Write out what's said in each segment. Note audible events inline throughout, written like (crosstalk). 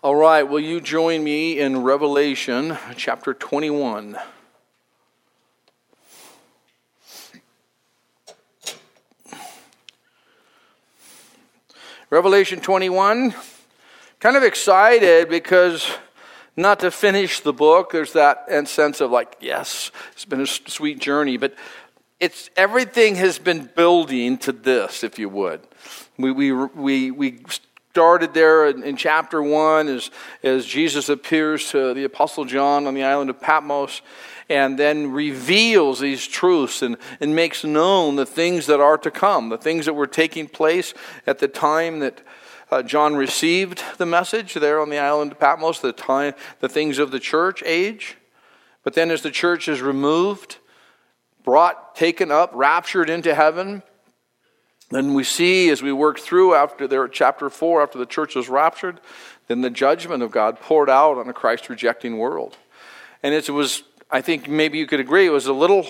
All right, will you join me in Revelation chapter 21? Revelation 21, kind of excited because not to finish the book, there's that sense of like, yes, it's been a sweet journey, but it's everything has been building to this, if you would. We, we, we, we started there in, in, chapter 1 as, as Jesus appears to the Apostle John on the island of Patmos and then reveals these truths and, and makes known the things that are to come, the things that were taking place at the time that uh, John received the message there on the island of Patmos, the time, the things of the church age. But then as the church is removed, brought, taken up, raptured into heaven, then we see as we work through after there, chapter 4, after the church was raptured, then the judgment of God poured out on a Christ rejecting world. And it was, I think maybe you could agree, it was a little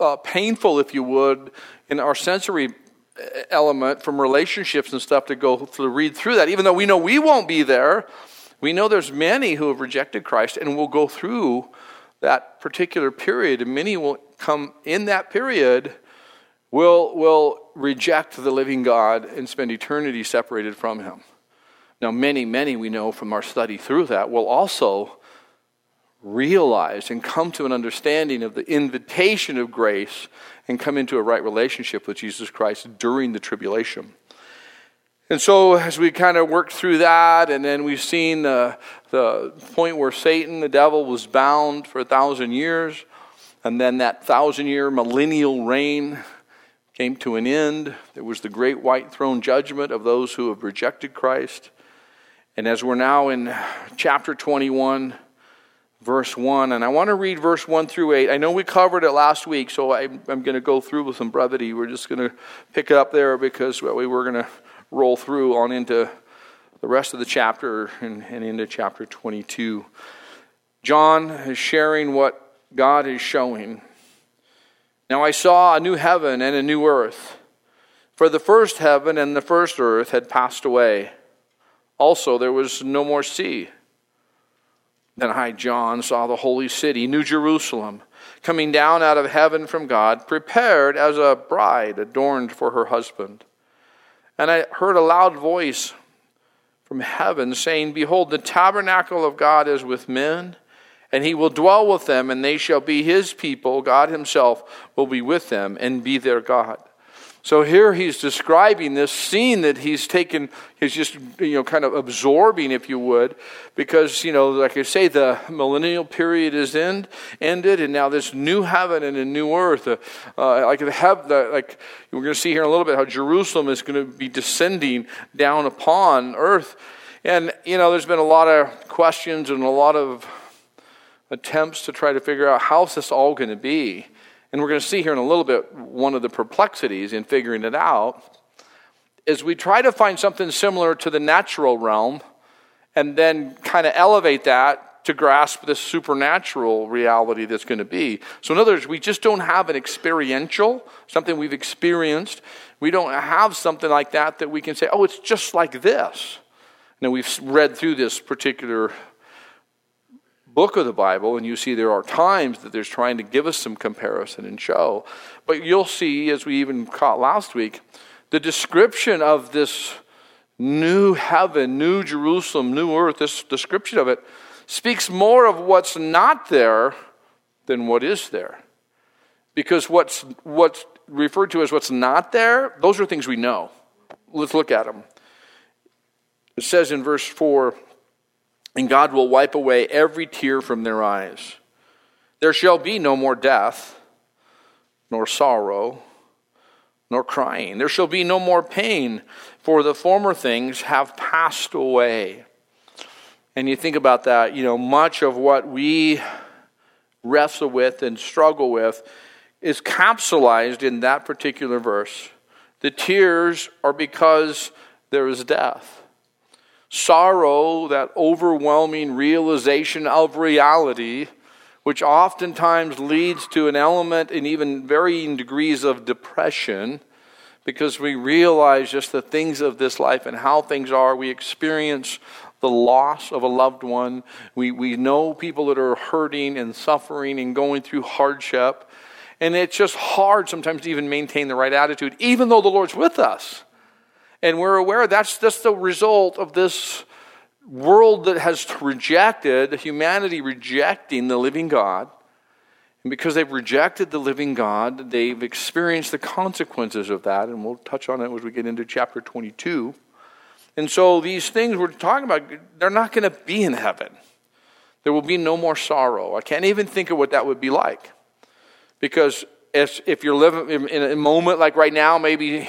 uh, painful, if you would, in our sensory uh, element from relationships and stuff to go to read through that. Even though we know we won't be there, we know there's many who have rejected Christ and will go through that particular period, and many will come in that period will, will reject the living God and spend eternity separated from Him. Now, many, many we know from our study through that will also realize and come to an understanding of the invitation of grace and come into a right relationship with Jesus Christ during the tribulation. And so, as we kind of worked through that, and then we've seen the, the point where Satan, the devil, was bound for a thousand years, and then that thousand year millennial reign came to an end. There was the great white throne judgment of those who have rejected Christ. And as we're now in chapter 21, verse 1, and I want to read verse 1 through 8. I know we covered it last week, so I, am going to go through with some brevity. We're just going to pick it up there because we were going to roll through on into the rest of the chapter and, and into chapter 22. John is sharing what God is showing now I saw a new heaven and a new earth, for the first heaven and the first earth had passed away. Also, there was no more sea. Then I, John, saw the holy city, New Jerusalem, coming down out of heaven from God, prepared as a bride adorned for her husband. And I heard a loud voice from heaven saying, Behold, the tabernacle of God is with men and he will dwell with them, and they shall be his people. God himself will be with them and be their God. So here he's describing this scene that he's taken, he's just, you know, kind of absorbing, if you would, because, you know, like I say, the millennial period is end, ended, and now this new heaven and a new earth, uh, uh, like, the, like we're going to see here in a little bit how Jerusalem is going to be descending down upon earth. And, you know, there's been a lot of questions and a lot of attempts to try to figure out how's this all going to be. And we're going to see here in a little bit one of the perplexities in figuring it out is we try to find something similar to the natural realm and then kind of elevate that to grasp this supernatural reality that's going to be. So, in other words, we just don't have an experiential, something we've experienced. We don't have something like that that we can say, oh, it's just like this. Now, we've read through this particular book of the Bible, and you see there are times that there's trying to give us some comparison and show. But you'll see, as we even caught last week, the description of this new heaven, new Jerusalem, new earth, this description of it speaks more of what's not there than what is there. Because what's, what's referred to as what's not there, those are things we know. Let's look at them. It says in verse 4 and God will wipe away every tear from their eyes. There shall be no more death, nor sorrow, nor crying. There shall be no more pain, for the former things have passed away. And you think about that, you know, much of what we wrestle with and struggle with is capsulized in that particular verse. The tears are because there is death sorrow, that overwhelming realization of reality, which oftentimes leads to an element in even varying degrees of depression because we realize just the things of this life and how things are. We experience the loss of a loved one. We, we know people that are hurting and suffering and going through hardship. And it's just hard sometimes to even maintain the right attitude, even though the Lord's with us. And we're aware that's just the result of this world that has rejected, humanity rejecting the living God. And because they've rejected the living God, they've experienced the consequences of that. And we'll touch on it as we get into chapter 22. And so these things we're talking about, they're not going to be in heaven. There will be no more sorrow. I can't even think of what that would be like. Because if, if you're living in a moment like right now, maybe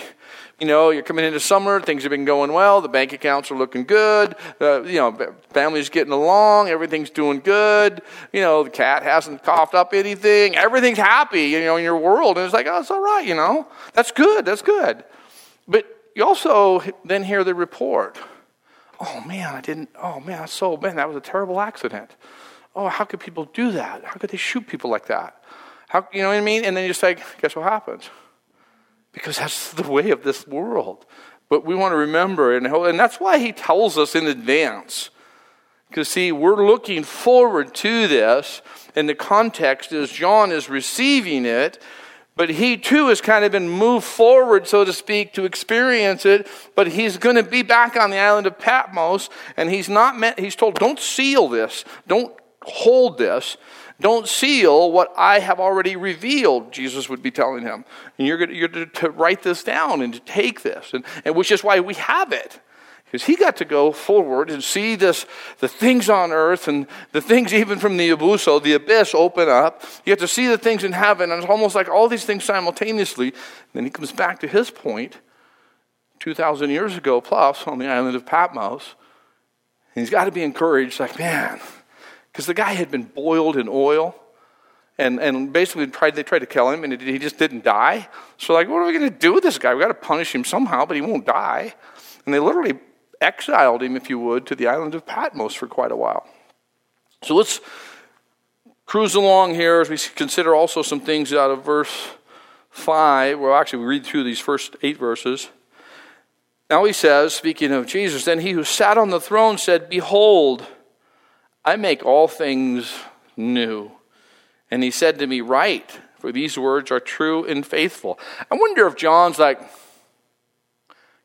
you know, you're coming into summer, things have been going well, the bank accounts are looking good, uh, you know, family's getting along, everything's doing good, you know, the cat hasn't coughed up anything, everything's happy, you know, in your world. And it's like, oh, it's all right, you know, that's good, that's good. But you also then hear the report. Oh man, I didn't, oh man, I so, man, that was a terrible accident. Oh, how could people do that? How could they shoot people like that? How, you know what I mean? And then you say, guess what happens? Because that's the way of this world. But we want to remember, and, and that's why he tells us in advance. Because, see, we're looking forward to this, and the context is John is receiving it, but he too has kind of been moved forward, so to speak, to experience it. But he's going to be back on the island of Patmos, and he's not meant, he's told, don't seal this, don't hold this. Don't seal what I have already revealed, Jesus would be telling him. And you're, to, you're to write this down and to take this, and, and which is why we have it. Because he got to go forward and see this, the things on earth and the things even from the abuso, the abyss, open up. You have to see the things in heaven, and it's almost like all these things simultaneously. Then he comes back to his point, 2,000 years ago plus, on the island of Patmos. And he's got to be encouraged, like, man, because the guy had been boiled in oil. And, and basically tried, they tried to kill him, and he just didn't die. So, like, what are we going to do with this guy? We've got to punish him somehow, but he won't die. And they literally exiled him, if you would, to the island of Patmos for quite a while. So let's cruise along here as we consider also some things out of verse 5. Well, actually, we read through these first eight verses. Now he says, speaking of Jesus, then he who sat on the throne said, Behold, I make all things new. And he said to me, Write, for these words are true and faithful. I wonder if John's like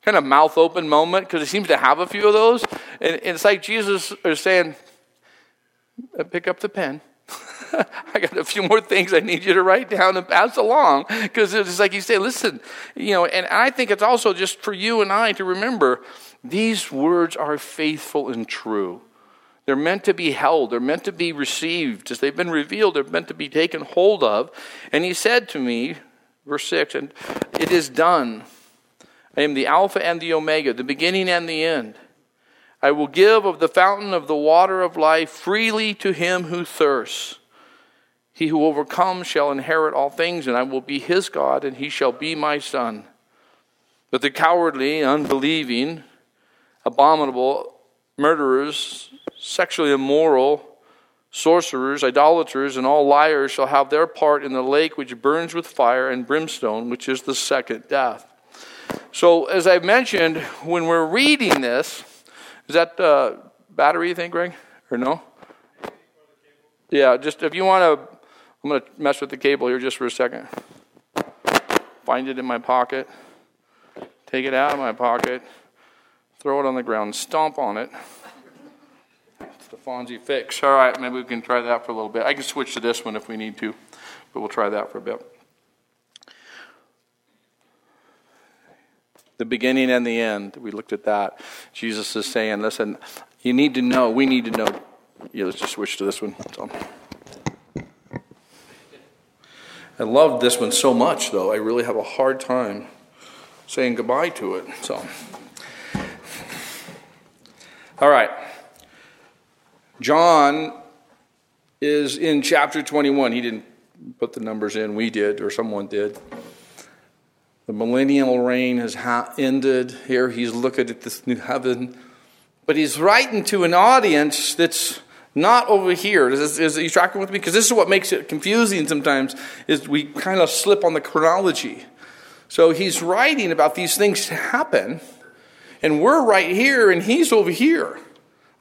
kind of mouth open moment because he seems to have a few of those. And it's like Jesus is saying, uh, Pick up the pen. (laughs) I got a few more things I need you to write down and pass along. Because it's like you say, listen, you know, and I think it's also just for you and I to remember these words are faithful and true. They're meant to be held, they're meant to be received. As they've been revealed, they're meant to be taken hold of. And he said to me, verse 6, and it is done. I am the Alpha and the Omega, the beginning and the end. I will give of the fountain of the water of life freely to him who thirsts. He who overcomes shall inherit all things, and I will be his God, and he shall be my son. But the cowardly, unbelieving, abominable, murderers, sexually immoral, sorcerers, idolaters, and all liars shall have their part in the lake which burns with fire and brimstone, which is the second death. So, as I've mentioned, when we're reading this, is that uh, battery, you think, Greg? Or no? Yeah, just if you want to, I'm going to mess with the cable here just for a second. Find it in my pocket, take it out of my pocket, throw it on the ground, stomp on it the Fonzie fix. All right, maybe we can try that for a little bit. I can switch to this one if we need to, but we'll try that for a bit. The beginning and the end. We looked at that. Jesus is saying, listen, you need to know, we need to know. Yeah, let's just switch to this one. So. I love this one so much, though. I really have a hard time saying goodbye to it. So, all right. John is in chapter 21. He didn't put the numbers in, we did, or someone did. The millennial reign has ended. Here he's looking at this new heaven. But he's writing to an audience that's not over here. Is, is, you tracking with me? Because this is what makes it confusing sometimes, is we kind of slip on the chronology. So he's writing about these things to happen, and we're right here, and he's over here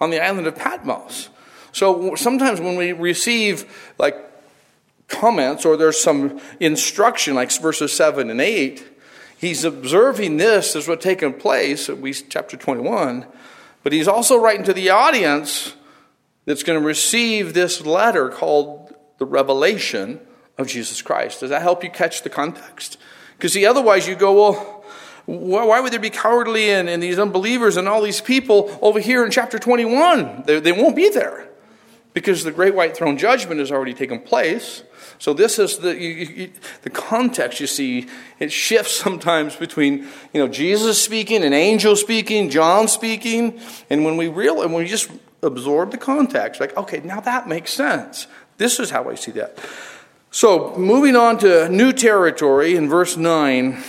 on the island of Patmos. So sometimes when we receive like comments or there's some instruction, like verses 7 and 8, he's observing this as what's taken place, at least chapter 21, but he's also writing to the audience that's going to receive this letter called the revelation of Jesus Christ. Does that help you catch the context? Because see, otherwise you go, well, why would there be cowardly and, and these unbelievers and all these people over here in chapter 21? They, they won't be there because the great white throne judgment has already taken place. So this is the you, you, the context. You see, it shifts (laughs) sometimes between you know Jesus speaking, an angel speaking, John speaking, and when we real and when we just absorb the context, like okay, now that makes sense. This is how I see that. So moving on to new territory in verse nine.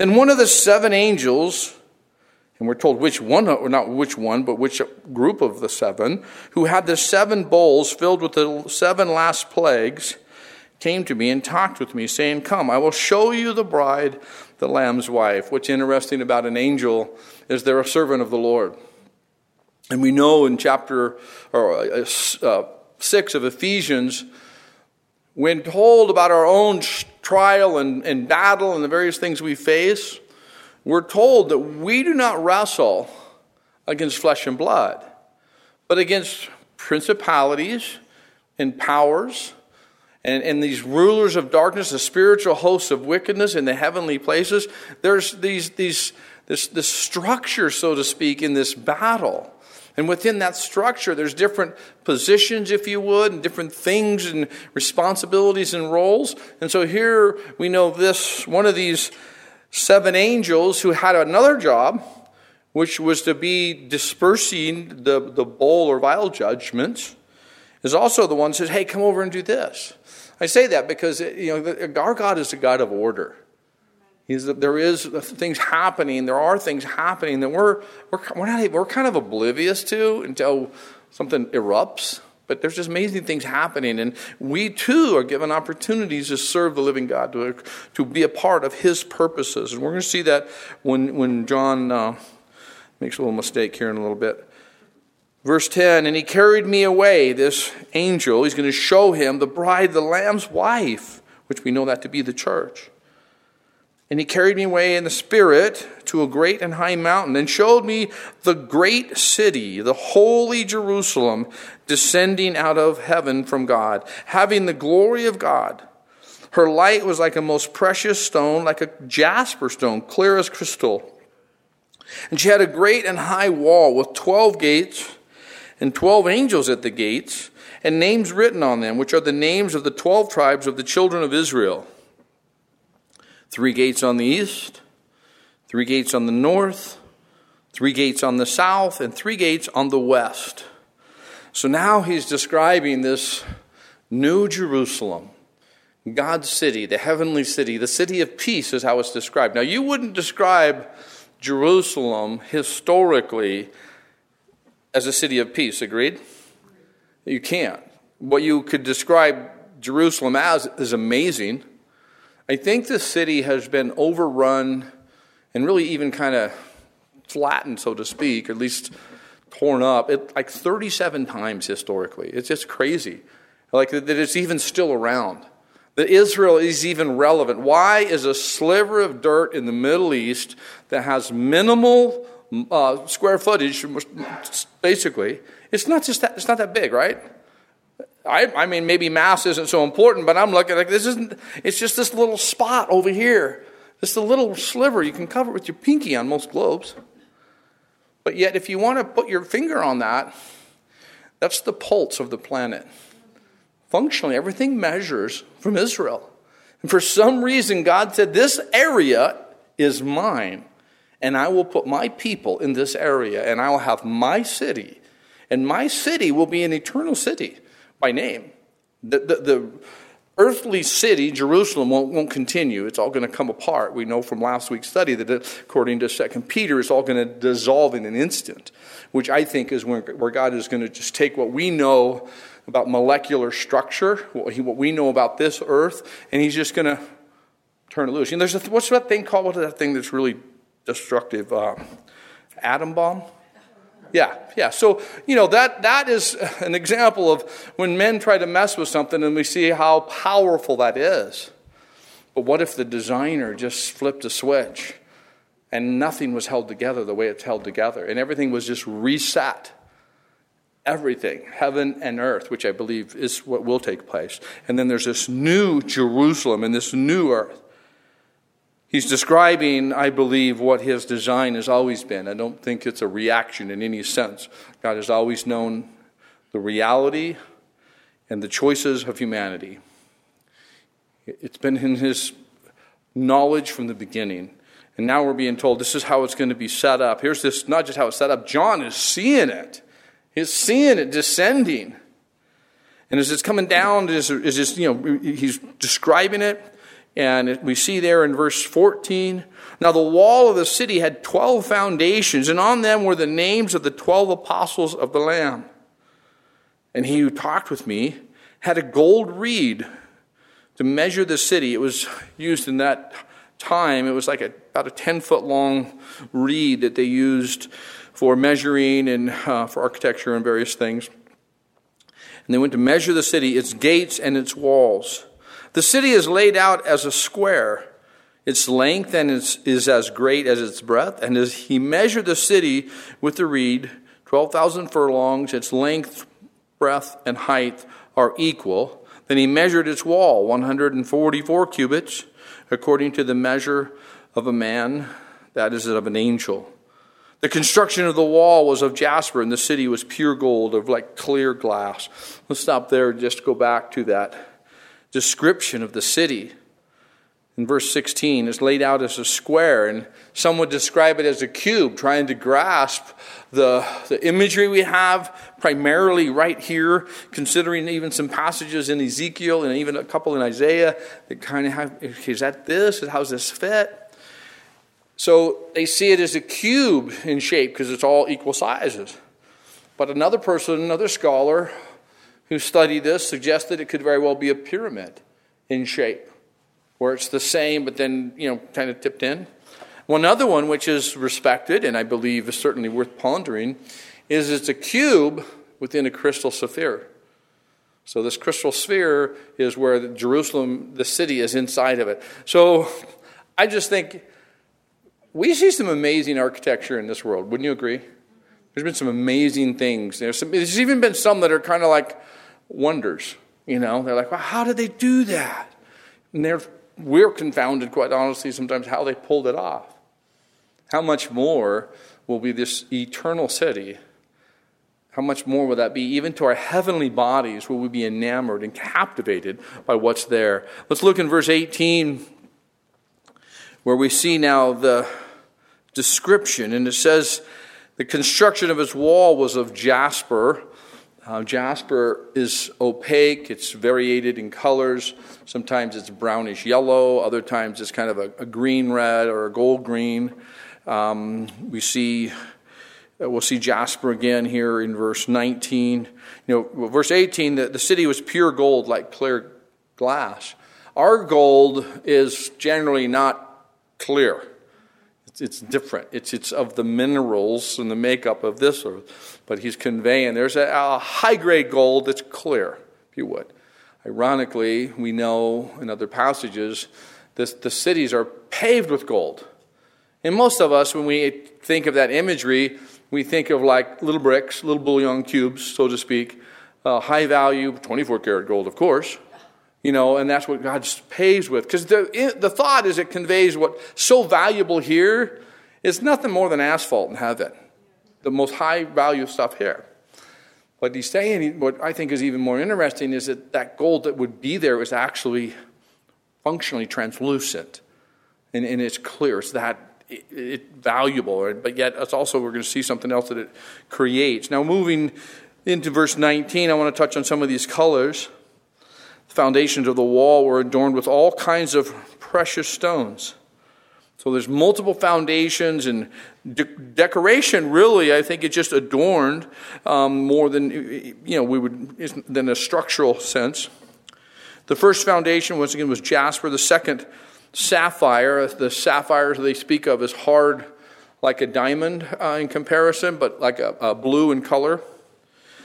Then one of the seven angels and we're told which one, or not which one, but which group of the seven, who had the seven bowls filled with the seven last plagues, came to me and talked with me, saying, Come, I will show you the bride, the Lamb's wife. What's interesting about an angel is they're a servant of the Lord. And we know in chapter or, uh, uh, 6 of Ephesians, when told about our own trial and, and battle and the various things we face, we're told that we do not wrestle against flesh and blood, but against principalities and powers and, and these rulers of darkness, the spiritual hosts of wickedness in the heavenly places. There's these, these, this, this structure, so to speak, in this battle. And within that structure, there's different positions, if you would, and different things and responsibilities and roles. And so here we know this one of these seven angels who had another job, which was to be dispersing the, the bowl or vial judgments, is also the one who says, hey, come over and do this. I say that because you know our God is a God of order. He's, there is things happening. There are things happening that we're we're we're, not, we're kind of oblivious to until something erupts. But there's just amazing things happening, and we too are given opportunities to serve the living God, to, to be a part of His purposes. And we're going to see that when, when John uh, makes a little mistake here in a little bit. Verse 10 And he carried me away, this angel. He's going to show him the bride, the Lamb's wife, which we know that to be the church. And he carried me away in the Spirit to a great and high mountain and showed me the great city, the holy Jerusalem, descending out of heaven from God, having the glory of God. Her light was like a most precious stone, like a jasper stone, clear as crystal. And she had a great and high wall with 12 gates and 12 angels at the gates, and names written on them, which are the names of the 12 tribes of the children of Israel. Three gates on the east, three gates on the north, three gates on the south, and three gates on the west. So now he's describing this new Jerusalem, God's city, the heavenly city, the city of peace is how it's described. Now, you wouldn't describe Jerusalem historically as a city of peace, agreed? You can't. What you could describe Jerusalem as is amazing. I think the city has been overrun and really even kind of flattened, so to speak, or at least torn up, it, like 37 times historically. It's just crazy. Like that it's even still around. That Israel is even relevant. Why is a sliver of dirt in the Middle East that has minimal uh, square footage, basically, it's not just that, it's not that big, right? I, I mean, maybe mass isn't so important, but I'm looking like this isn't, it's just this little spot over here. A little sliver. You can cover it with your pinky on most globes. But yet, if you want to put your finger on that, that's the pulse of the planet. Functionally, everything measures from Israel. And for some reason, God said, This area is mine, and I will put my people in this area, and I will have my city. And my city will be an eternal city by name. The, the, the earthly city, Jerusalem, won't, won't continue. It's all going to come apart. We know from last week's study that according to Second Peter, it's all going to dissolve in an instant, which I think is where, where God is going to just take what we know about molecular structure, what, he, what we know about this earth, and he's just going to turn it loose. And there's a, what's that thing called? What's that thing that's really destructive? Uh, atom bomb? Yeah, yeah. So, you know, that, that is an example of when men try to mess with something and we see how powerful that is. But what if the designer just flipped a switch and nothing was held together the way it's held together and everything was just reset? Everything, heaven and earth, which I believe is what will take place. And then there's this new Jerusalem and this new earth. He's describing, I believe, what his design has always been. I don't think it's a reaction in any sense. God has always known the reality and the choices of humanity. It's been in his knowledge from the beginning. And now we're being told this is how it's going to be set up. Here's this, not just how it's set up, John is seeing it. He's seeing it descending. And as it's coming down, is just, you know, he's describing it. And we see there in verse 14 now the wall of the city had 12 foundations, and on them were the names of the 12 apostles of the Lamb. And he who talked with me had a gold reed to measure the city. It was used in that time, it was like a, about a 10 foot long reed that they used for measuring and uh, for architecture and various things. And they went to measure the city, its gates and its walls. The city is laid out as a square. Its length and its, is as great as its breadth. And as he measured the city with the reed, 12,000 furlongs, its length, breadth, and height are equal. Then he measured its wall, 144 cubits, according to the measure of a man, that is, of an angel. The construction of the wall was of jasper, and the city was pure gold, of like clear glass. Let's stop there just go back to that description of the city. In verse 16, is laid out as a square, and some would describe it as a cube, trying to grasp the, the imagery we have primarily right here, considering even some passages in Ezekiel and even a couple in Isaiah that kind of have, is that this? How does this fit? So they see it as a cube in shape because it's all equal sizes. But another person, another scholar, who studied this suggested it could very well be a pyramid in shape, where it's the same but then, you know, kind of tipped in. One other one, which is respected and I believe is certainly worth pondering, is it's a cube within a crystal sphere. So this crystal sphere is where Jerusalem, the city, is inside of it. So I just think we see some amazing architecture in this world. Wouldn't you agree? There's been some amazing things. There's, some, there's even been some that are kind of like wonders. You know, they're like, well, how did they do that? And they're, we're confounded, quite honestly, sometimes how they pulled it off. How much more will be this eternal city? How much more will that be? Even to our heavenly bodies, will we be enamored and captivated by what's there? Let's look in verse 18, where we see now the description, and it says, the construction of its wall was of jasper uh, jasper is opaque, it's variated in colors. Sometimes it's brownish yellow, other times it's kind of a, a green red or a gold green. Um, we see, uh, we'll see jasper again here in verse 19. You know, verse 18, the, the city was pure gold like clear glass. Our gold is generally not clear. It's, different. It's, it's of the minerals and the makeup of this earth. But he's conveying there's a, a high grade gold that's clear, if you would. Ironically, we know in other passages this, the cities are paved with gold. And most of us, when we think of that imagery, we think of like little bricks, little bullion cubes, so to speak, uh, high value, 24 karat gold, of course, you know, and that's what God pays with. Because the, the thought is it conveys what so valuable here is nothing more than asphalt in heaven. The most high value stuff here. What he's saying, what I think is even more interesting, is that that gold that would be there is actually functionally translucent. And, and it's clear. It's that it, it, valuable. But yet, it's also, we're going to see something else that it creates. Now, moving into verse 19, I want to touch on some of these colors. Foundations of the wall were adorned with all kinds of precious stones. So there's multiple foundations and de- decoration. Really, I think it just adorned um, more than you know we would than a structural sense. The first foundation once again was jasper. The second sapphire. The sapphires they speak of as hard like a diamond uh, in comparison, but like a, a, blue in color.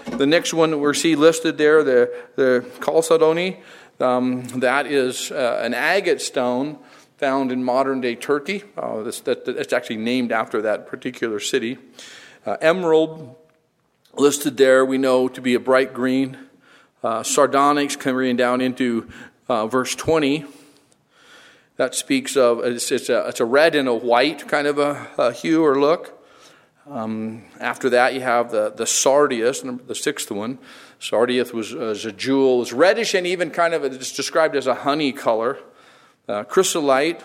The next one we see listed there, the, the chalcedony, um, that is uh, an agate stone found in modern day Turkey. Uh, this, that, it's actually named after that particular city. Uh, emerald, listed there, we know to be a bright green. Uh, sardonyx coming down into uh, verse 20. That speaks of it's, it's, a, it's a red and a white kind of a, a hue or look. Um, after that, you have the, the sardius, the sixth one. Sardius was, was a jewel, it was reddish and even kind of it's described as a honey color. Uh, chrysolite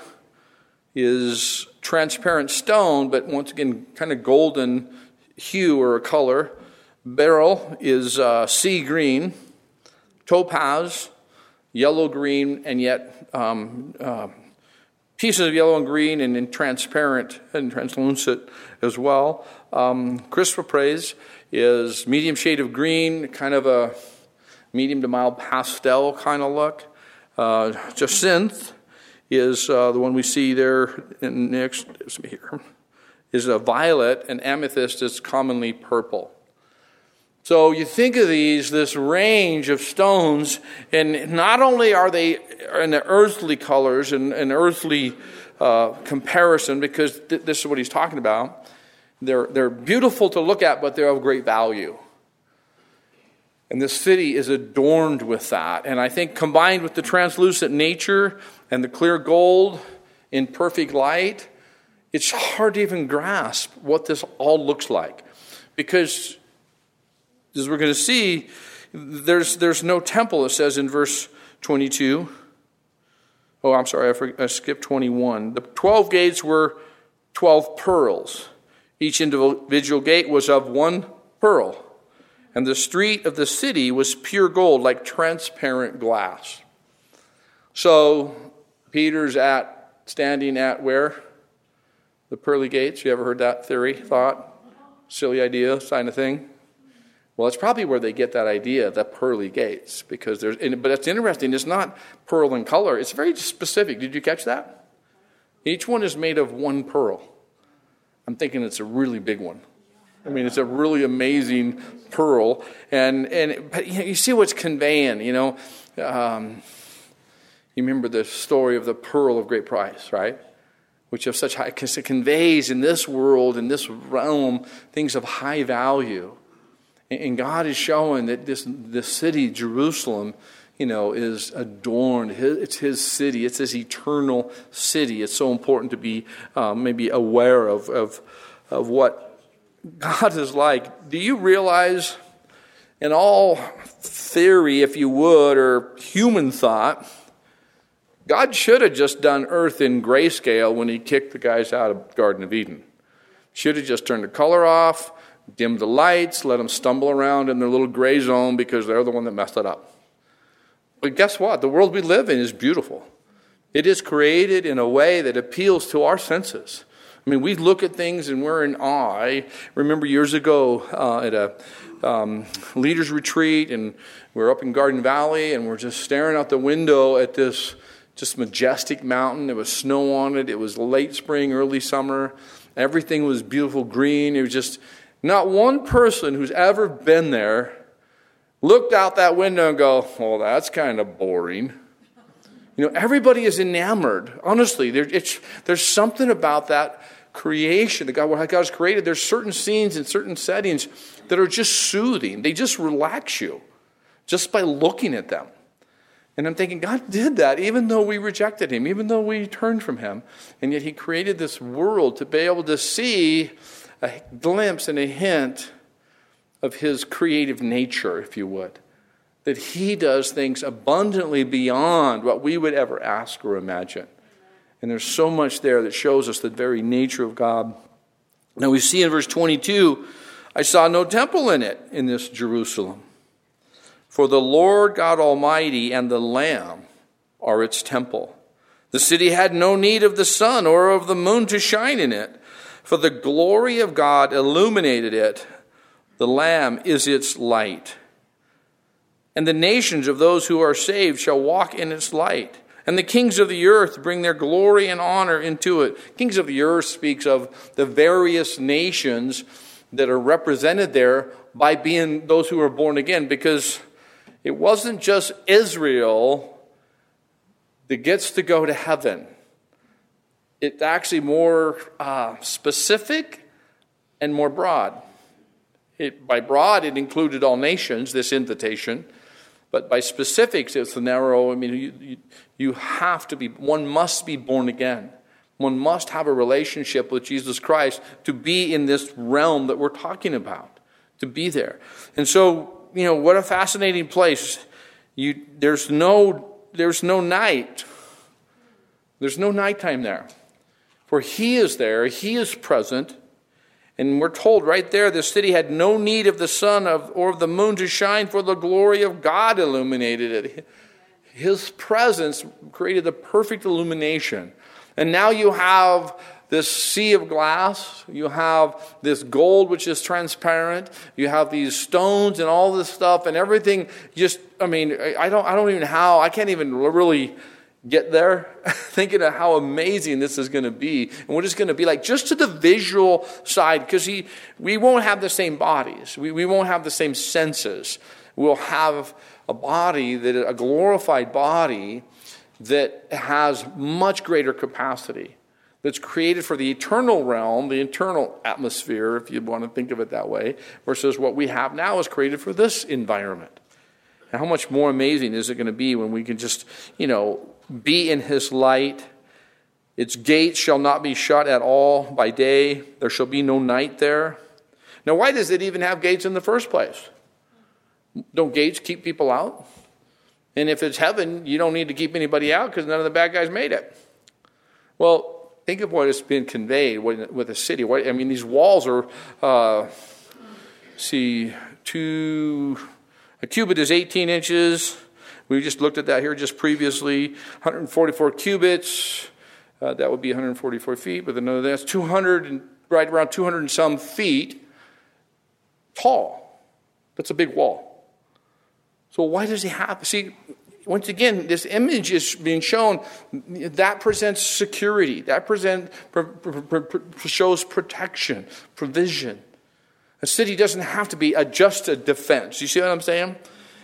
is transparent stone, but once again, kind of golden hue or a color. Beryl is uh, sea green. Topaz, yellow green, and yet um, uh, pieces of yellow and green and, and transparent and translucent as well. Um, chrysoprase is medium shade of green, kind of a medium to mild pastel kind of look. Uh, jacinth is uh, the one we see there in next here is a violet, and amethyst is commonly purple. So you think of these, this range of stones, and not only are they in the earthly colors and, and earthly uh, comparison, because th- this is what he's talking about, they're, they're beautiful to look at, but they're of great value. And this city is adorned with that. And I think combined with the translucent nature and the clear gold in perfect light, it's hard to even grasp what this all looks like. Because, as we're going to see, there's, there's no temple, it says in verse 22. Oh, I'm sorry, I, I skipped 21. The 12 gates were 12 pearls. Each individual gate was of one pearl. And the street of the city was pure gold, like transparent glass. So, Peter's at, standing at where? The pearly gates. You ever heard that theory, thought? Silly idea, kind of thing? Well, it's probably where they get that idea, the pearly gates, because there's. But it's interesting. It's not pearl in color. It's very specific. Did you catch that? Each one is made of one pearl. I'm thinking it's a really big one. I mean, it's a really amazing pearl, and and but you, see what's conveying. You know, um, you remember the story of the pearl of great price, right? Which of such high, because it conveys in this world, in this realm, things of high value. And God is showing that this, this city, Jerusalem, you know, is adorned. It's His city. It's His eternal city. It's so important to be um, maybe aware of, of, of what God is like. Do you realize, in all theory, if you would, or human thought, God should have just done earth in grayscale when He kicked the guys out of Garden of Eden. Should have just turned the color off dim the lights, let them stumble around in their little gray zone because they're the one that messed it up. But guess what? The world we live in is beautiful. It is created in a way that appeals to our senses. I mean, we look at things and we're in awe. I remember years ago uh, at a um, leaders retreat, and we are up in Garden Valley, and we're just staring out the window at this just majestic mountain. There was snow on it. It was late spring, early summer. Everything was beautiful green. It was just not one person who's ever been there looked out that window and go, well, that's kind of boring. You know, everybody is enamored. Honestly, there, there's something about that creation that God, what God has created. There's certain scenes and certain settings that are just soothing. They just relax you just by looking at them. And I'm thinking, God did that even though we rejected Him, even though we turned from Him. And yet He created this world to be able to see a glimpse and a hint of his creative nature, if you would. That he does things abundantly beyond what we would ever ask or imagine. And there's so much there that shows us the very nature of God. Now we see in verse 22 I saw no temple in it, in this Jerusalem. For the Lord God Almighty and the Lamb are its temple. The city had no need of the sun or of the moon to shine in it for the glory of God illuminated it. The Lamb is its light. And the nations of those who are saved shall walk in its light. And the kings of the earth bring their glory and honor into it. Kings of the earth speaks of the various nations that are represented there by being those who are born again, because it wasn't just Israel that gets to go to heaven. It's actually more uh, specific and more broad. It, by broad, it included all nations, this invitation. But by specifics, it's the narrow. I mean, you, you, you have to be, one must be born again. One must have a relationship with Jesus Christ to be in this realm that we're talking about, to be there. And so, you know, what a fascinating place. You, there's, no, there's no night. There's no nighttime there. For he is there, he is present. And we're told right there the city had no need of the sun of, or of the moon to shine, for the glory of God illuminated it. His presence created the perfect illumination. And now you have this sea of glass. You have this gold, which is transparent. You have these stones and all this stuff, and everything. Just, I mean, I don't, I don't even how. I can't even really get there (laughs) thinking of how amazing this is going to be. And what it's going to be like just to the visual side because we won't have the same bodies. We, we won't have the same senses. We'll have a body that a glorified body that has much greater capacity that's created for the eternal realm the eternal atmosphere if you want to think of it that way versus what we have now is created for this environment. How much more amazing is it going to be when we can just you know be in his light. Its gates shall not be shut at all by day. There shall be no night there. Now, why does it even have gates in the first place? Don't gates keep people out? And if it's heaven, you don't need to keep anybody out because none of the bad guys made it. Well, think of what has been conveyed with a city. I mean, these walls are, uh, see, two, a cubit is 18 inches. We just looked at that here just previously 144 cubits. Uh, that would be 144 feet, but another that's 200 and right around 200 and some feet tall. That's a big wall. So why does he have? See, once again, this image is being shown. That presents security. That present, shows protection, provision. A city doesn't have to be a just a defense. You see what I'm saying?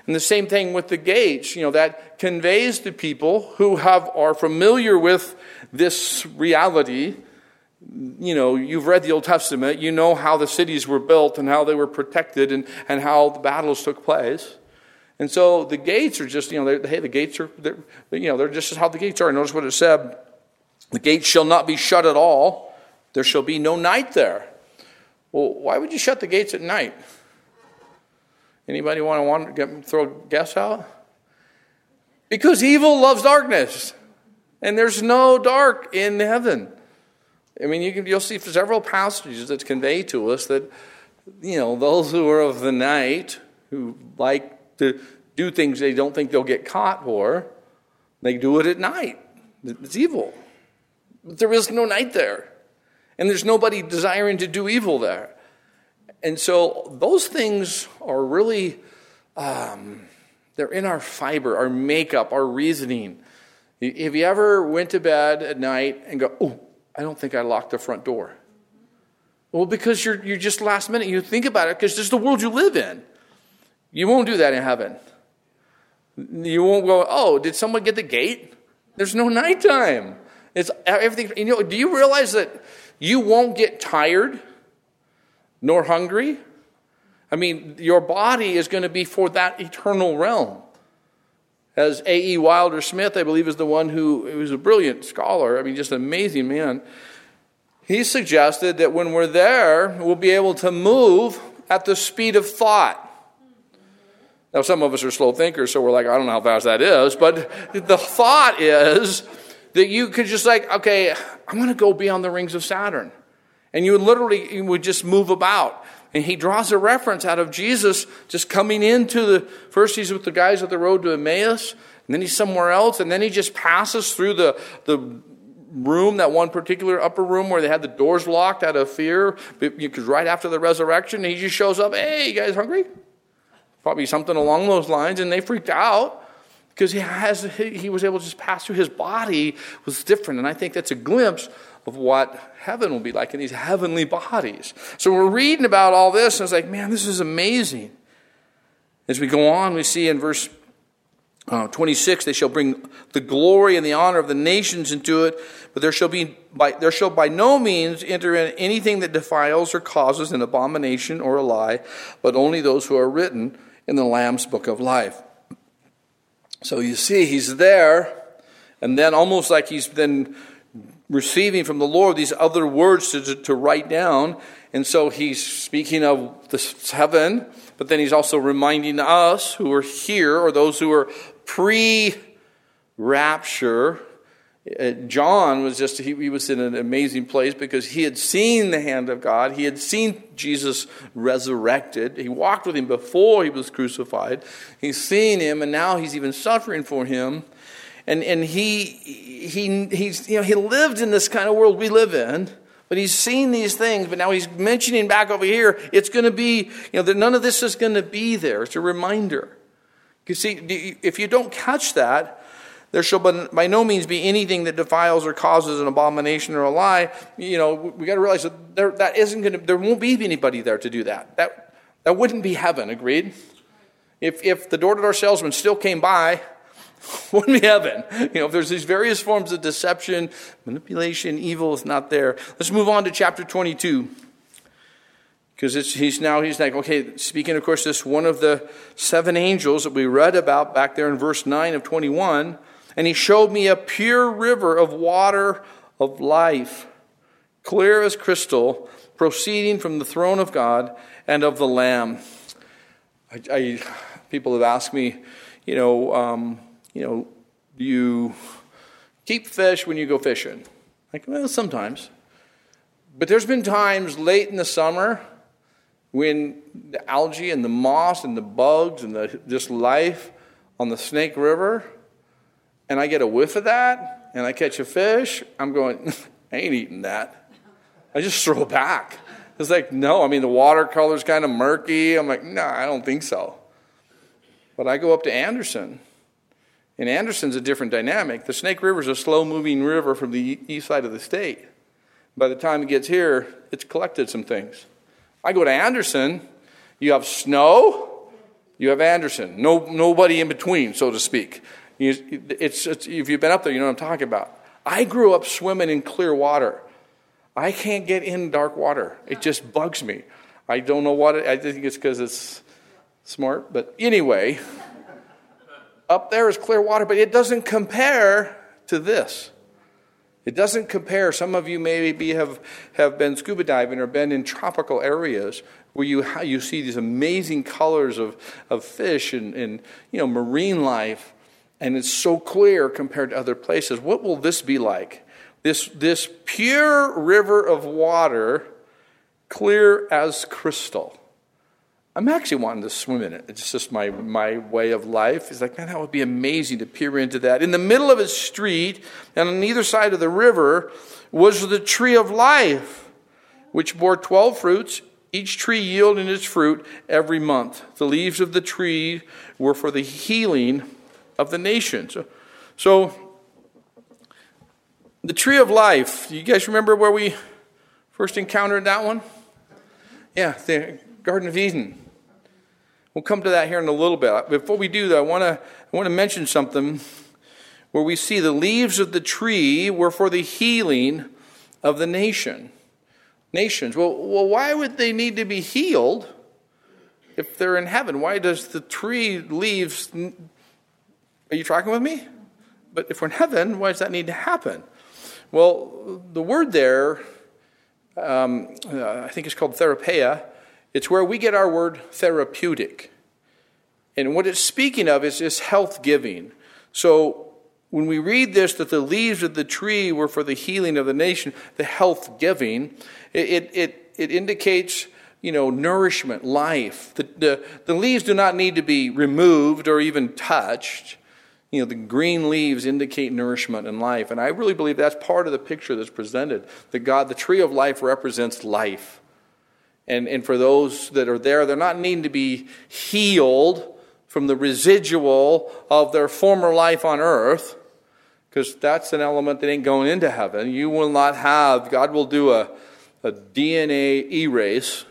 And the same thing with the gates, you know, that conveys to people who have are familiar with this reality. You know, you've read the Old Testament, you know how the cities were built and how they were protected and, and how the battles took place. And so the gates are just, you know, hey, the gates are, you know, they're just how the gates are. Notice what it said the gates shall not be shut at all, there shall be no night there. Well, why would you shut the gates at night? Anybody want to want, get, throw guess out? Because evil loves darkness, and there's no dark in heaven. I mean, you can, you'll see several passages that convey to us that, you know, those who are of the night, who like to do things they don't think they'll get caught for, they do it at night. It's evil. But there is no night there. And there's nobody desiring to do evil there. And so those things are really, um, they're in our fiber, our makeup, our reasoning. Have you ever went to bed at night and go, oh, I don't think I locked the front door? Well, because you're, you're just last minute. You think about it because this is the world you live in. You won't do that in heaven. You won't go, oh, did someone get the gate? There's no nighttime. It's everything. You know, do you realize that you won't get tired nor hungry. I mean, your body is going to be for that eternal realm. As A.E. Wilder Smith, I believe, is the one who was a brilliant scholar, I mean, just an amazing man. He suggested that when we're there, we'll be able to move at the speed of thought. Now, some of us are slow thinkers, so we're like, I don't know how fast that is. But the thought is that you could just like, okay, I'm going to go beyond the rings of Saturn. And you would literally you would just move about. And he draws a reference out of Jesus just coming into the first he's with the guys at the road to Emmaus, and then he's somewhere else, and then he just passes through the, the room, that one particular upper room where they had the doors locked out of fear, because right after the resurrection, he just shows up, hey, you guys hungry? Probably something along those lines, and they freaked out. because he has he was able to just pass through his body was different and i think that's a glimpse of what heaven will be like in these heavenly bodies. So we're reading about all this and it's like man this is amazing. As we go on we see in verse uh, 26 they shall bring the glory and the honor of the nations into it but there shall be by there shall by no means enter in anything that defiles or causes an abomination or a lie but only those who are written in the lamb's book of life. So you see, he's there, and then almost like he's then receiving from the Lord these other words to, to, to write down. And so he's speaking of the heaven, but then he's also reminding us who are here, or those who are pre rapture, uh, John was just, he, he, was in an amazing place because he had seen the hand of God. He had seen Jesus resurrected. He walked with him before he was crucified. He's seen him, and now he's even suffering for him. And, and he, he, he's, you know, he lived in this kind of world we live in, but he's seen these things, but now he's mentioning back over here, it's going to be, you know, that none of this is going to be there. It's a reminder. You see, if you don't catch that, there shall by no means be anything that defiles or causes an abomination or a lie. You know, we got to realize that there, that isn't going to, there won't be anybody there to do that. That, that wouldn't be heaven, agreed? If, if the door to door salesman still came by, (laughs) wouldn't be heaven. You know, if there's these various forms of deception, manipulation, evil is not there. Let's move on to chapter 22. Because he's now, he's like, okay, speaking, of course, this one of the seven angels that we read about back there in verse 9 of 21 and he showed me a pure river of water of life, clear as crystal, proceeding from the throne of God and of the Lamb. I, I, people have asked me, you know, um, you know, do you keep fish when you go fishing? Like, well, sometimes. But there's been times late in the summer when the algae and the moss and the bugs and the just life on the Snake River and I get a whiff of that and I catch a fish, I'm going, (laughs) I ain't eating that. I just throw it back. It's like, no, I mean, the watercolor's kind of murky. I'm like, no, I don't think so. But I go up to Anderson. And Anderson's a different dynamic. The Snake River is a slow moving river from the east side of the state. By the time it gets here, it's collected some things. I go to Anderson, you have snow, you have Anderson. No, nobody in between, so to speak. It's, it's, if you've been up there, you know what I'm talking about. I grew up swimming in clear water. I can't get in dark water. It just bugs me. I don't know what it, I think it's because it's smart, but anyway, up there is clear water, but it doesn't compare to this. It doesn't compare. Some of you maybe have, have been scuba diving or been in tropical areas where you, you see these amazing colors of, of fish and, and you know, marine life and it's so clear compared to other places. What will this be like? This, this pure river of water, clear as crystal. I'm actually wanting to swim in it. It's just my, my way of life. It's like, man, that would be amazing to peer into that. In the middle of a street, and on either side of the river, was the tree of life, which bore 12 fruits, each tree yielding its fruit every month. The leaves of the tree were for the healing of the nations. So, the tree of life, you guys remember where we first encountered that one? Yeah, the Garden of Eden. We'll come to that here in a little bit. Before we do, though, I want to I want to mention something where we see the leaves of the tree were for the healing of the nation. Nations. Well, well, why would they need to be healed if they're in heaven? Why does the tree leaves are you tracking with me? But if we're in heaven, why does that need to happen? Well, the word there, um, uh, I think it's called therapeia. It's where we get our word therapeutic. And what it's speaking of is, health giving. So when we read this, that the leaves of the tree were for the healing of the nation, the health giving, it, it, it indicates you know, nourishment, life. The, the, the leaves do not need to be removed or even touched. You know, the green leaves indicate nourishment and life. And I really believe that's part of the picture that's presented. That God, the tree of life represents life. And, and for those that are there, they're not needing to be healed, from the residual of their former life on earth, because that's an element that ain't going into heaven. You will not have, God will do a, a DNA erase,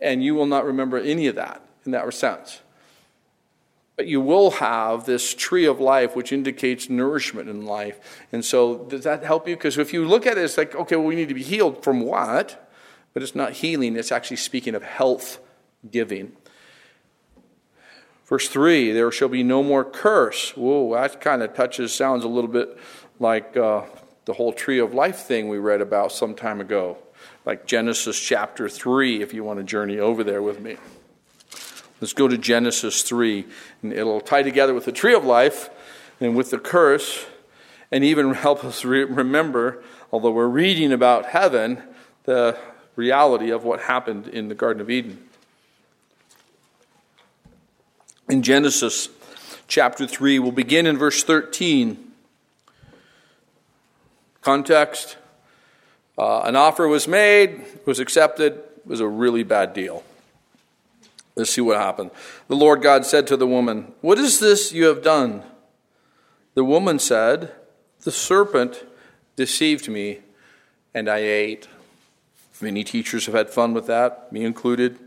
and you will not remember any of that in that sense. But you will have this tree of life, which indicates nourishment in life. And so, does that help you? Because if you look at it, it's like, okay, well, we need to be healed from what? But it's not healing, it's actually speaking of health giving. Verse 3 there shall be no more curse. Whoa, that kind of touches, sounds a little bit like uh, the whole tree of life thing we read about some time ago, like Genesis chapter 3, if you want to journey over there with me. Let's go to Genesis 3, and it'll tie together with the tree of life and with the curse, and even help us re- remember, although we're reading about heaven, the reality of what happened in the Garden of Eden. In Genesis chapter 3, we'll begin in verse 13. Context uh, An offer was made, was accepted, was a really bad deal. Let's see what happened. The Lord God said to the woman, What is this you have done? The woman said, The serpent deceived me, and I ate. Many teachers have had fun with that, me included,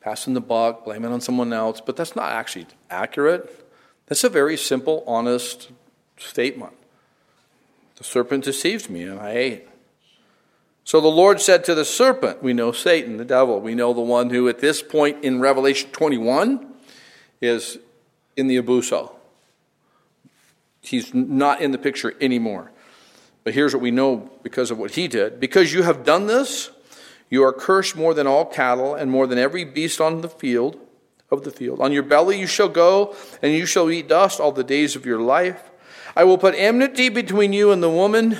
passing the buck, blaming on someone else, but that's not actually accurate. That's a very simple, honest statement. The serpent deceived me, and I ate. So the Lord said to the serpent, we know Satan, the devil, we know the one who at this point in Revelation 21 is in the abuso. He's not in the picture anymore. But here's what we know because of what he did. Because you have done this, you are cursed more than all cattle and more than every beast on the field of the field. On your belly you shall go, and you shall eat dust all the days of your life. I will put enmity between you and the woman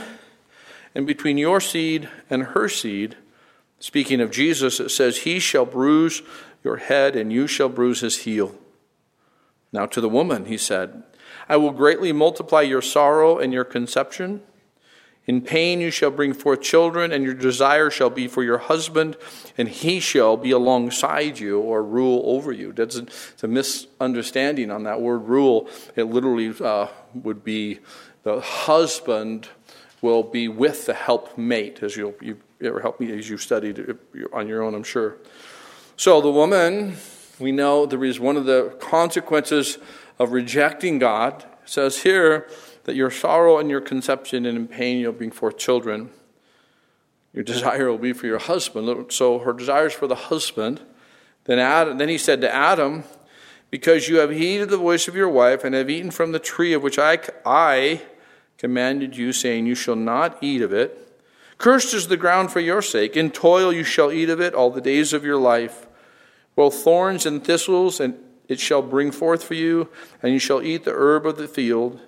and between your seed and her seed. Speaking of Jesus, it says, He shall bruise your head, and you shall bruise his heel. Now to the woman, he said, I will greatly multiply your sorrow and your conception. In pain you shall bring forth children, and your desire shall be for your husband, and he shall be alongside you or rule over you. That's a, a misunderstanding on that word rule. It literally uh, would be the husband will be with the helpmate, as you'll you ever help me as you studied on your own, I'm sure. So the woman, we know there is one of the consequences of rejecting God. Says here that your sorrow and your conception and in pain you'll bring forth children. Your desire will be for your husband. So her desire is for the husband. Then Adam, then he said to Adam, because you have heeded the voice of your wife and have eaten from the tree of which I, I commanded you, saying, You shall not eat of it. Cursed is the ground for your sake. In toil you shall eat of it all the days of your life. Both thorns and thistles, and it shall bring forth for you, and you shall eat the herb of the field.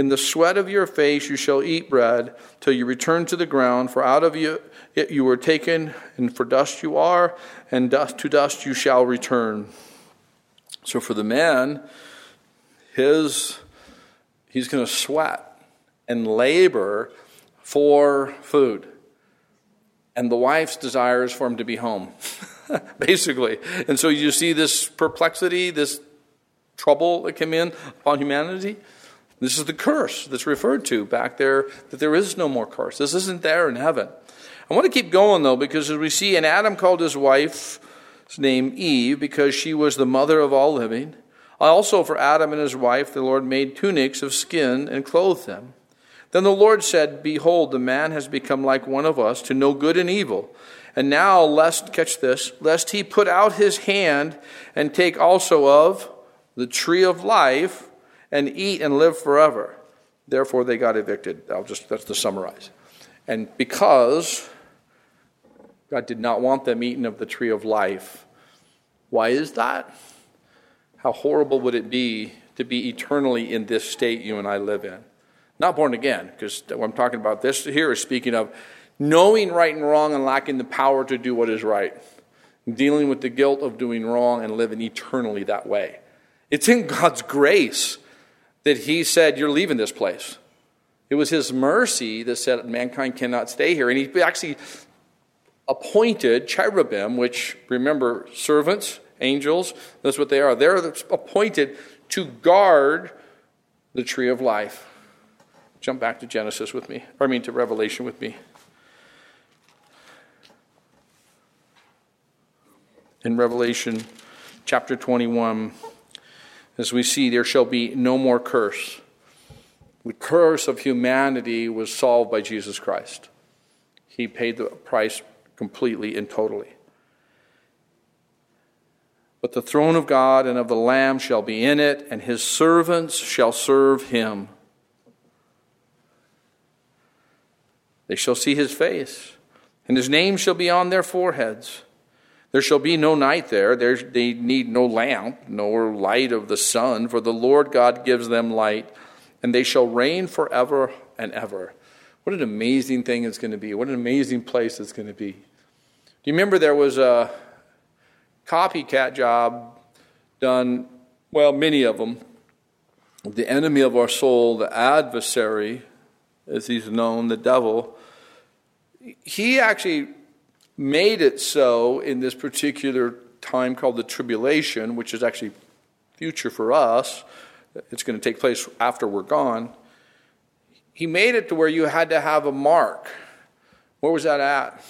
In the sweat of your face you shall eat bread till you return to the ground, for out of you it you were taken, and for dust you are, and dust to dust you shall return. So for the man, his he's going to sweat and labor for food. And the wife's desire is for him to be home, (laughs) basically. And so you see this perplexity, this trouble that came in upon humanity. This is the curse that's referred to back there, that there is no more curse. This isn't there in heaven. I want to keep going, though, because as we see, and Adam called his wife's name Eve because she was the mother of all living. Also, for Adam and his wife, the Lord made tunics of skin and clothed them. Then the Lord said, Behold, the man has become like one of us to know good and evil. And now, lest, catch this, lest he put out his hand and take also of the tree of life and eat and live forever. Therefore, they got evicted. I'll just, that's to summarize. And because God did not want them eating of the tree of life, why is that? How horrible would it be to be eternally in this state you and I live in? Not born again, because what I'm talking about this here is speaking of knowing right and wrong and lacking the power to do what is right, dealing with the guilt of doing wrong and living eternally that way. It's in God's grace that He said, You're leaving this place. It was His mercy that said mankind cannot stay here. And He actually appointed cherubim, which remember servants angels. That's what they are. They're appointed to guard the tree of life. Jump back to Genesis with me, or I mean to Revelation with me. In Revelation chapter 21, as we see, there shall be no more curse. The curse of humanity was solved by Jesus Christ. He paid the price completely and totally. But the throne of God and of the Lamb shall be in it, and his servants shall serve him. They shall see his face, and his name shall be on their foreheads. There shall be no night there. there. They need no lamp, nor light of the sun, for the Lord God gives them light, and they shall reign forever and ever. What an amazing thing it's going to be. What an amazing place it's going to be. Do you remember there was a copycat job done, well, many of them. The enemy of our soul, the adversary, as he's known, the devil, he actually made it so in this particular time called the tribulation, which is actually future for us. It's going to take place after we're gone. He made it to where you had to have a mark. Where was that at?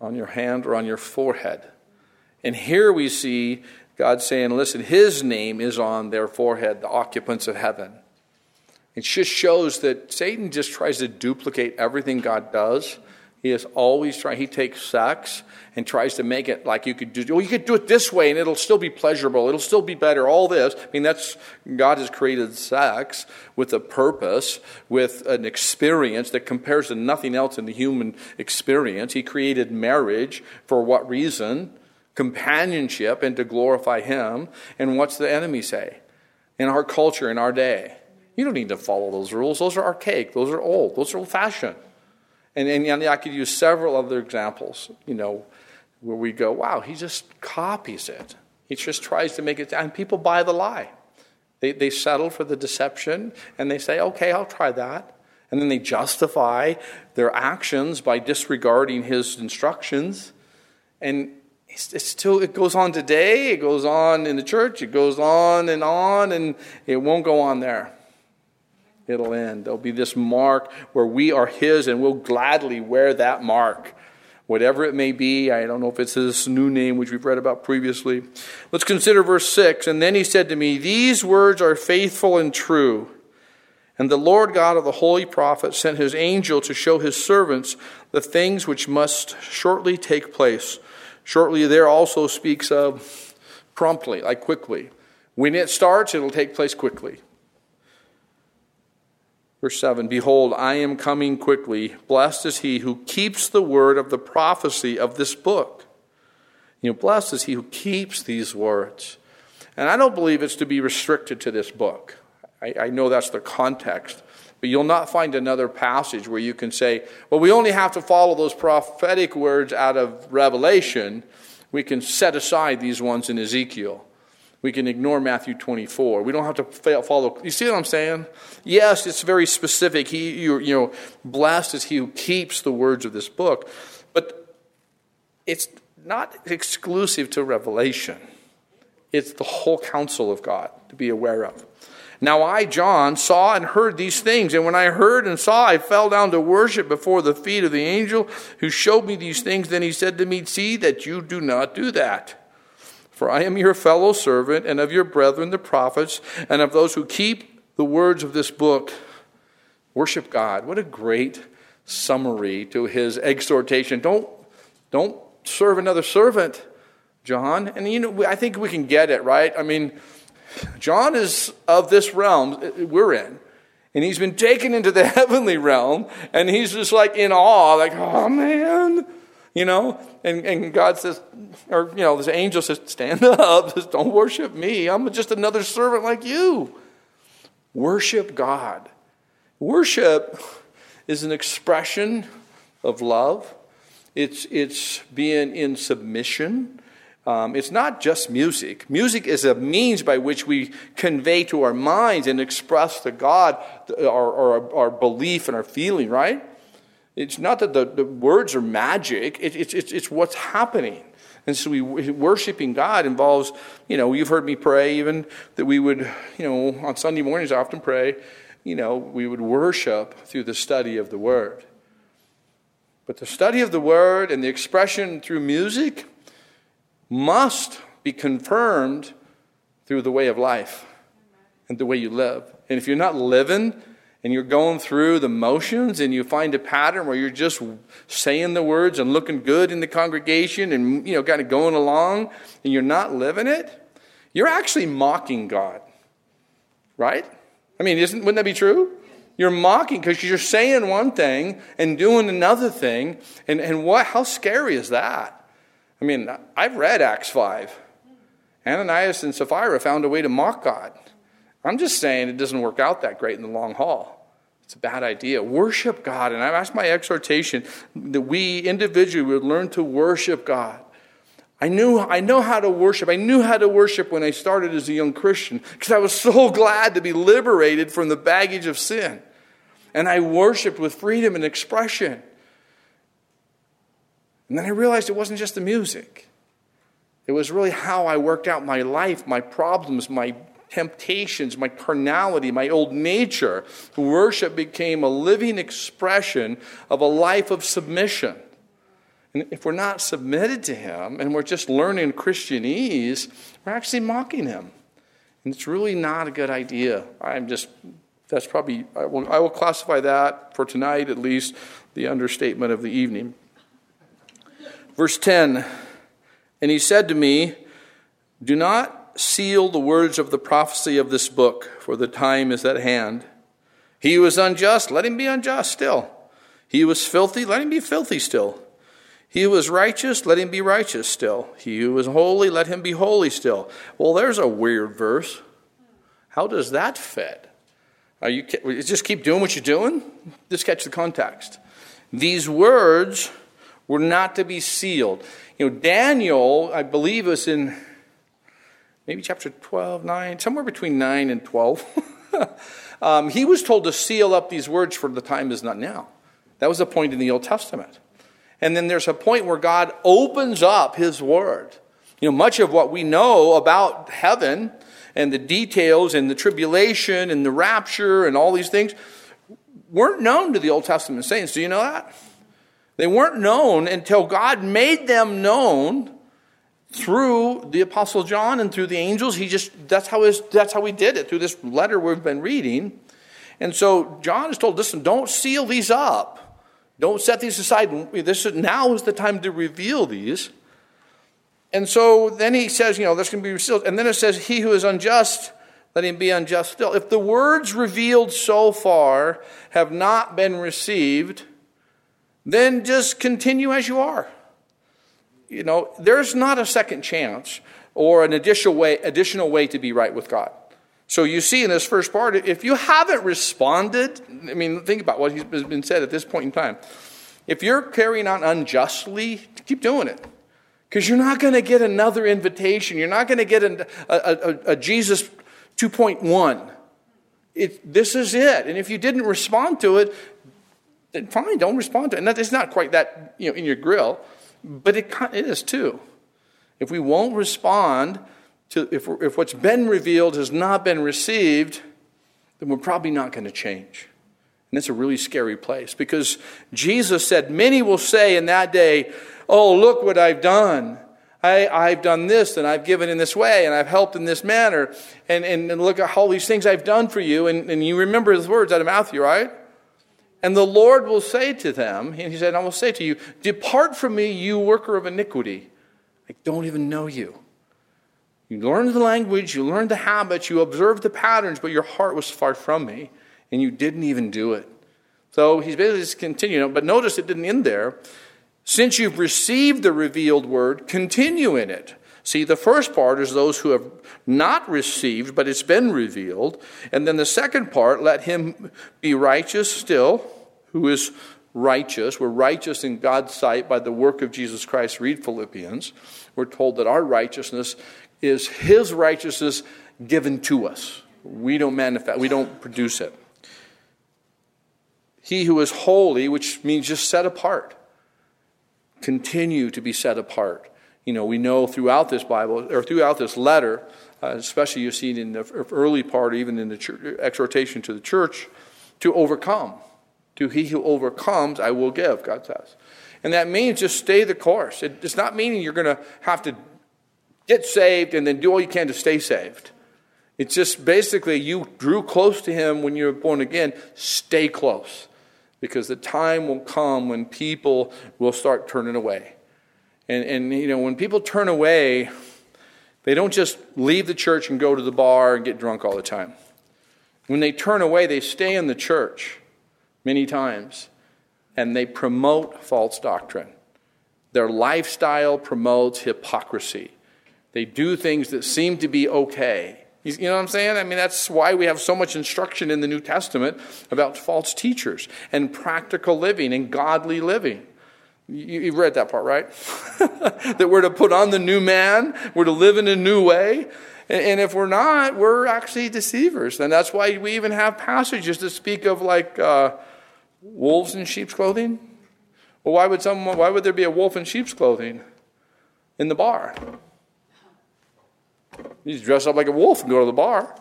On your hand or on your forehead. And here we see God saying, listen, his name is on their forehead, the occupants of heaven. It just shows that Satan just tries to duplicate everything God does. He is always trying, he takes sex and tries to make it like you could do, well, you could do it this way and it'll still be pleasurable. It'll still be better. All this. I mean, that's, God has created sex with a purpose, with an experience that compares to nothing else in the human experience. He created marriage for what reason? companionship and to glorify Him. And what's the enemy say? In our culture, in our day, you don't need to follow those rules. Those are archaic, those are old, those are old fashioned. And, and, and I could use several other examples, you know, where we go, wow, he just copies it. He just tries to make it, and people buy the lie. They, they settle for the deception and they say, okay, I'll try that. And then they justify their actions by disregarding his instructions. And it's, still, it goes on today, it goes on in the church, it goes on and on, and it won't go on there. It'll end. There'll be this mark where we are His, and we'll gladly wear that mark. Whatever it may be, I don't know if it's this new name, which we've read about previously. Let's consider verse 6. And then He said to me, These words are faithful and true. And the Lord God of the holy prophet sent his angel to show his servants the things which must shortly take place. Shortly there also speaks of promptly, like quickly. When it starts, it'll take place quickly. Verse 7 Behold, I am coming quickly. Blessed is he who keeps the word of the prophecy of this book. You know, blessed is he who keeps these words. And I don't believe it's to be restricted to this book. I, I know that's the context. But you'll not find another passage where you can say, well, we only have to follow those prophetic words out of Revelation. We can set aside these ones in Ezekiel. We can ignore Matthew 24. We don't have to follow. You see what I'm saying? Yes, it's very specific. He, you, you know, blessed is he who keeps the words of this book. But it's not exclusive to Revelation. It's the whole counsel of God to be aware of. Now I, John, saw and heard these things, and when I heard and saw, I fell down to worship before the feet of the angel who showed me these things. Then he said to me, See that you do not do that. For I am your fellow servant, and of your brethren the prophets, and of those who keep the words of this book. Worship God. What a great summary to his exhortation. Don't, don't serve another servant, John. And you know, I think we can get it, right? I mean, John is of this realm uh, we're in. And he's been taken into the (laughs) heavenly realm, and he's just like in awe, like, oh man, you know? And, and God says, or, you know, this angel says, stand (laughs) up, don't worship me. I'm just another servant like you. Worship God. Worship is an expression of love, it's, it's being in submission. Um, it's not just music. Music is a means by which we convey to our minds and express to God our, our, our belief and our feeling, right? It's not that the, the words are magic, it, it's, what's happening. And so we, worshiping God involves, you know, you've heard me pray even that we would, you know, on Sunday mornings I often pray, you know, we would worship through the study of the Word. But the study of the Word and the expression through music must be confirmed through the way of life and the way you live. And if you're not living and you're going through the motions and you find a pattern where you're just saying the words and looking good in the congregation and you know kind of going along and you're not living it, you're actually mocking God. Right? I mean, isn't wouldn't that be true? You're mocking because you're saying one thing and doing another thing. And, and what how scary is that? I mean, I've read Acts 5. Ananias and Sapphira found a way to mock God. I'm just saying it doesn't work out that great in the long haul. It's a bad idea. Worship God. And I've asked my exhortation that we individually would learn to worship God. I knew I know how to worship. I knew how to worship when I started as a young Christian because I was so (laughs) glad to be liberated from the baggage of sin. And I worshiped with freedom and expression. And then I realized it wasn't just the music. It was really how I worked out my life, my problems, my temptations, my carnality, my old nature. Worship became a living expression of a life of submission. And if we're not submitted to Him and we're just learning Christianese, we're actually mocking Him. And it's really not a good idea. I'm just, that's probably, I will, I will classify that for tonight at least, the understatement of the evening. Verse 10 And He said to me, Do not seal the words of the prophecy of this book, for the time is at hand. He was unjust, let him be unjust still. He was filthy, let him be filthy still. He was righteous, let him be righteous still. He who was holy, let him be holy still. Well, there's a weird verse. How does that fit? Are you just keep doing what you're doing? Just catch the context. These words were not to be sealed. You know, Daniel, I believe, was in maybe chapter 12, 9, somewhere between 9 and 12. (laughs) um, he was told to seal up these words for the time is not now. That was a point in the Old Testament. And then there's a point where God opens up his word. You know, much of what we know about heaven and the details and the tribulation and the rapture and all these things weren't known to the Old Testament saints. Do you know that? They weren't known until God made them known through the apostle john and through the angels. He just that's how his, that's how he did it through this letter we've been reading. And so john is told listen don't seal these up. Don't set these aside. This is, now is the time to reveal these. And so then he says you know there's going to be sealed and then it says he who is unjust let him be unjust still. If the words revealed so far have not been received then just continue as you are you know, there's not a second chance or an additional way, additional way to be right with God. So you see in this first part, if you haven't responded, I mean, think about what has been said at this point in time. If you're carrying on unjustly, keep doing it. Because you're not going to get another invitation. You're not going to get a, a, a, a Jesus 2.1. It, this is it. And if you didn't respond to it, then fine, don't respond to it. And it's not quite that, you know, in your grill. But it, is too. If we won't respond to, if, if what's been revealed has not been received, then we're probably not going to change. And it's a really scary place because Jesus said, Many will say in that day, Oh, look what I've done. I, I've done this and I've given in this way and I've helped in this manner. And, and, and look at all these things I've done for you. And, and you remember his words out of Matthew, right? And the Lord will say to them, and he said, I will say to you, Depart from me, you worker of iniquity. I don't even know you. You learned the language, you learned the habits, you observed the patterns, but your heart was far from me, and you didn't even do it. So he's basically just continuing, but notice it didn't end there. Since you've received the revealed word, continue in it. See, the first part is those who have not received, but it's been revealed. And then the second part, let him be righteous still, who is righteous. We're righteous in God's sight by the work of Jesus Christ. Read Philippians. We're told that our righteousness is his righteousness given to us. We don't manifest, we don't produce it. He who is holy, which means just set apart. Continue to be set apart. You know, we know throughout this Bible, or throughout this letter, uh, especially you see it in the early part, even in the church, exhortation to the church, to overcome. To he who overcomes, I will give, God says. And that means just stay the course. It, it's not meaning you're going to have to get saved and then do all you can to stay saved. It's just basically you drew close to him when you were born again. Stay close. Because the time will come when people will start turning away. And, and you know, when people turn away, they don't just leave the church and go to the bar and get drunk all the time. When they turn away, they stay in the church many times and they promote false doctrine. Their lifestyle promotes hypocrisy. They do things that seem to be okay. You know what I'm saying? I mean, that's why we have so much instruction in the New Testament about false teachers and practical living and godly living. You, have read that part, right? (laughs) that we're to put on the new man, we're to live in a new way. And if we're not, we're actually deceivers. And that's why we even have passages that speak of like uh, wolves in sheep's clothing. Well, why would someone? Why would there be a wolf in sheep's clothing in the bar? You dress up like a wolf and go to the bar.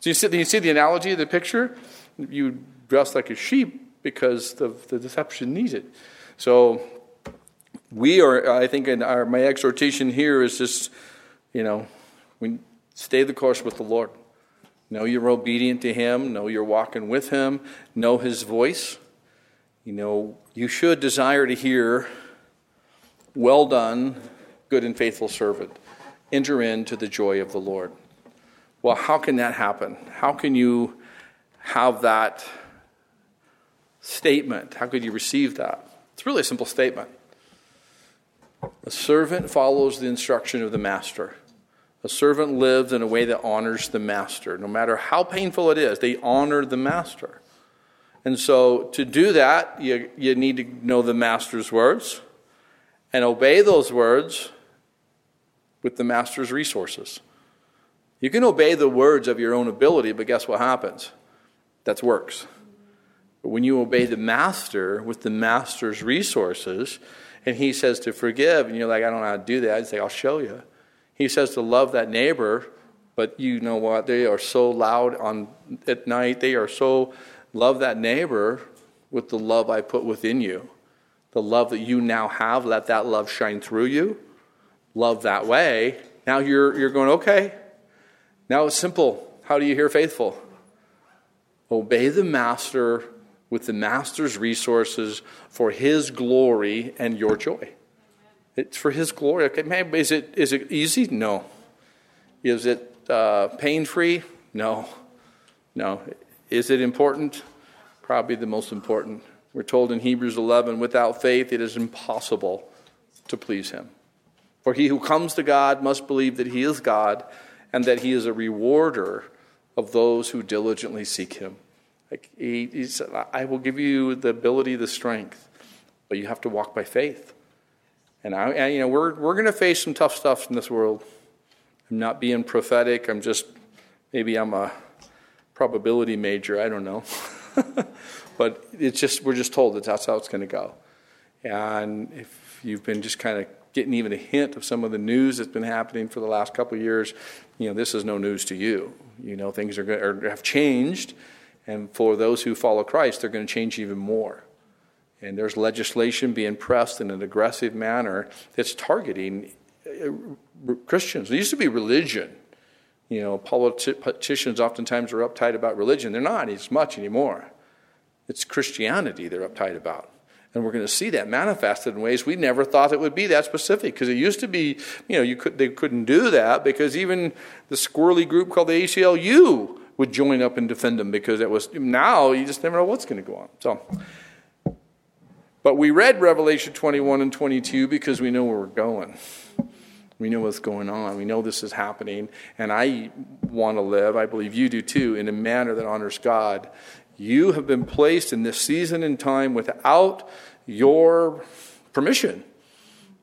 So you see, you see the analogy of the picture? You dress like a sheep because the, the deception needs it. So we are, I think, in our, my exhortation here is just, you know, we stay the course with the Lord. Know you're obedient to Him. Know you're walking with Him. Know His voice. You know, you should desire to hear, well done, good and faithful servant enter into the joy of the Lord. Well, how can that happen? How can you have that statement? How could you receive that? It's really a simple statement. A servant follows the instruction of the master. A servant lives in a way that honors the master. No matter how painful it is, they honor the master. And so to do that, you, you need to know the master's words and obey those words with the master's resources. You can obey the words of your own ability, but guess what happens? That's works. But when you obey the master with the master's resources, and he says to forgive, and you're like, I don't know how to do that, I say, I'll show you. He says to love that neighbor, but you know what? They are so loud on at night. They are so love that neighbor with the love I put within you. The love that you now have, let that love shine through you love that way, now you're, you're going, okay, now it's simple. How do you hear faithful? Obey the master with the master's resources for his glory and your joy. It's for his glory. Okay, man, is it, is it easy? No. Is it uh, pain free? No. No. Is it important? Probably the most important. We're told in Hebrews 11 without faith, it is impossible to please him. For he who comes to God must believe that he is God and that he is a rewarder of those who diligently seek him. Like he, he said, I will give you the ability, the strength, but you have to walk by faith. And, I, and you know, we're, we're going to face some tough stuff in this world. I'm not being prophetic. I'm just, maybe I'm a probability major. I don't know. (laughs) but it's just, we're just told that that's how it's going to go. And if you've been just kind of getting even a hint of some of the news that's been happening for the last couple of years, you know, this is no news to you. You know, things are, are have changed, and for those who follow Christ, they're going to change even more. And there's legislation being pressed in an aggressive manner that's targeting uh, Christians. It used to be religion. You know, politicians oftentimes are uptight about religion. They're not as much anymore. It's Christianity they're uptight about. And we're going to see that manifested in ways we never thought it would be that specific. Because it used to be, you know, you could, they couldn't do that because even the squirrely group called the ACLU would join up and defend them because it was, now you just never know what's going to go on. So, but we read Revelation 21 and 22 because we know where we're going. We know what's going on. We know this is happening. And I want to live, I believe you do too, in a manner that honors God you have been placed in this season and time without your permission.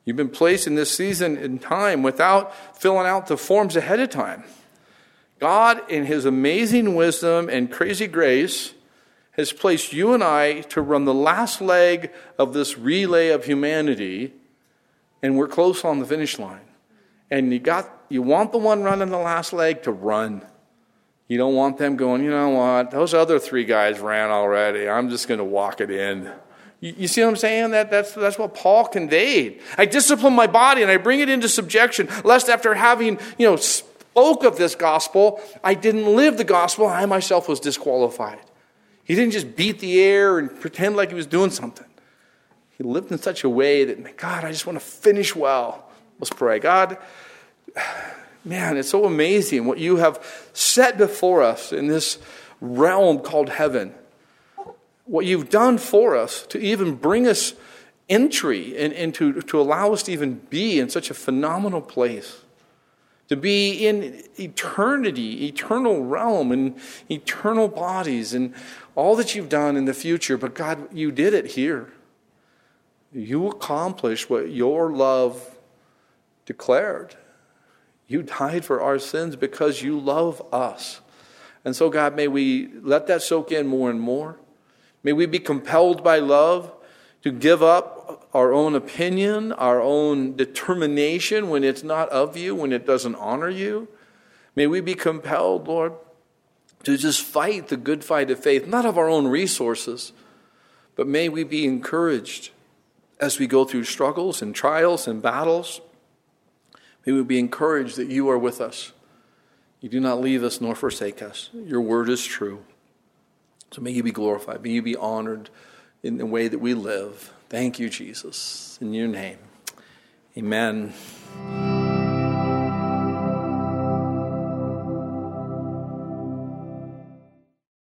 You've been placed in this season and time without filling out the forms ahead of time. God, in His amazing wisdom and crazy grace, has placed you and I to run the last leg of this relay of humanity, and we're close on the finish line. And you got you want the one running the last leg to run. You don't want them going, you know what, those other three guys ran already. I'm just going to walk it in. You, you, see what I'm saying? That, that's, that's what Paul conveyed. I discipline my body and I bring it into subjection, lest after having, you know, spoke of this gospel, I didn't live the gospel, I myself was disqualified. He didn't just beat the air and pretend like he was doing something. He lived in such a way that, God, I just want to finish well. Let's pray. God, man, it's so amazing what you have set before us in this realm called heaven. What you've done for us to even bring us entry and, and to, to allow us to even be in such a phenomenal place to be in eternity, eternal realm, and eternal bodies, and all that you've done in the future. But God, you did it here. You accomplished what your love declared. You died for our sins because you love us. And so, God, may we let that soak in more and more. May we be compelled by love to give up our own opinion, our own determination when it's not of you, when it doesn't honor you. May we be compelled, Lord, to just fight the good fight of faith, not of our own resources, but may we be encouraged as we go through struggles and trials and battles. May we be encouraged that you are with us. You do not leave us nor forsake us. Your word is true. So may you be glorified. May you be honored in the way that we live. Thank you, Jesus. In your name, amen.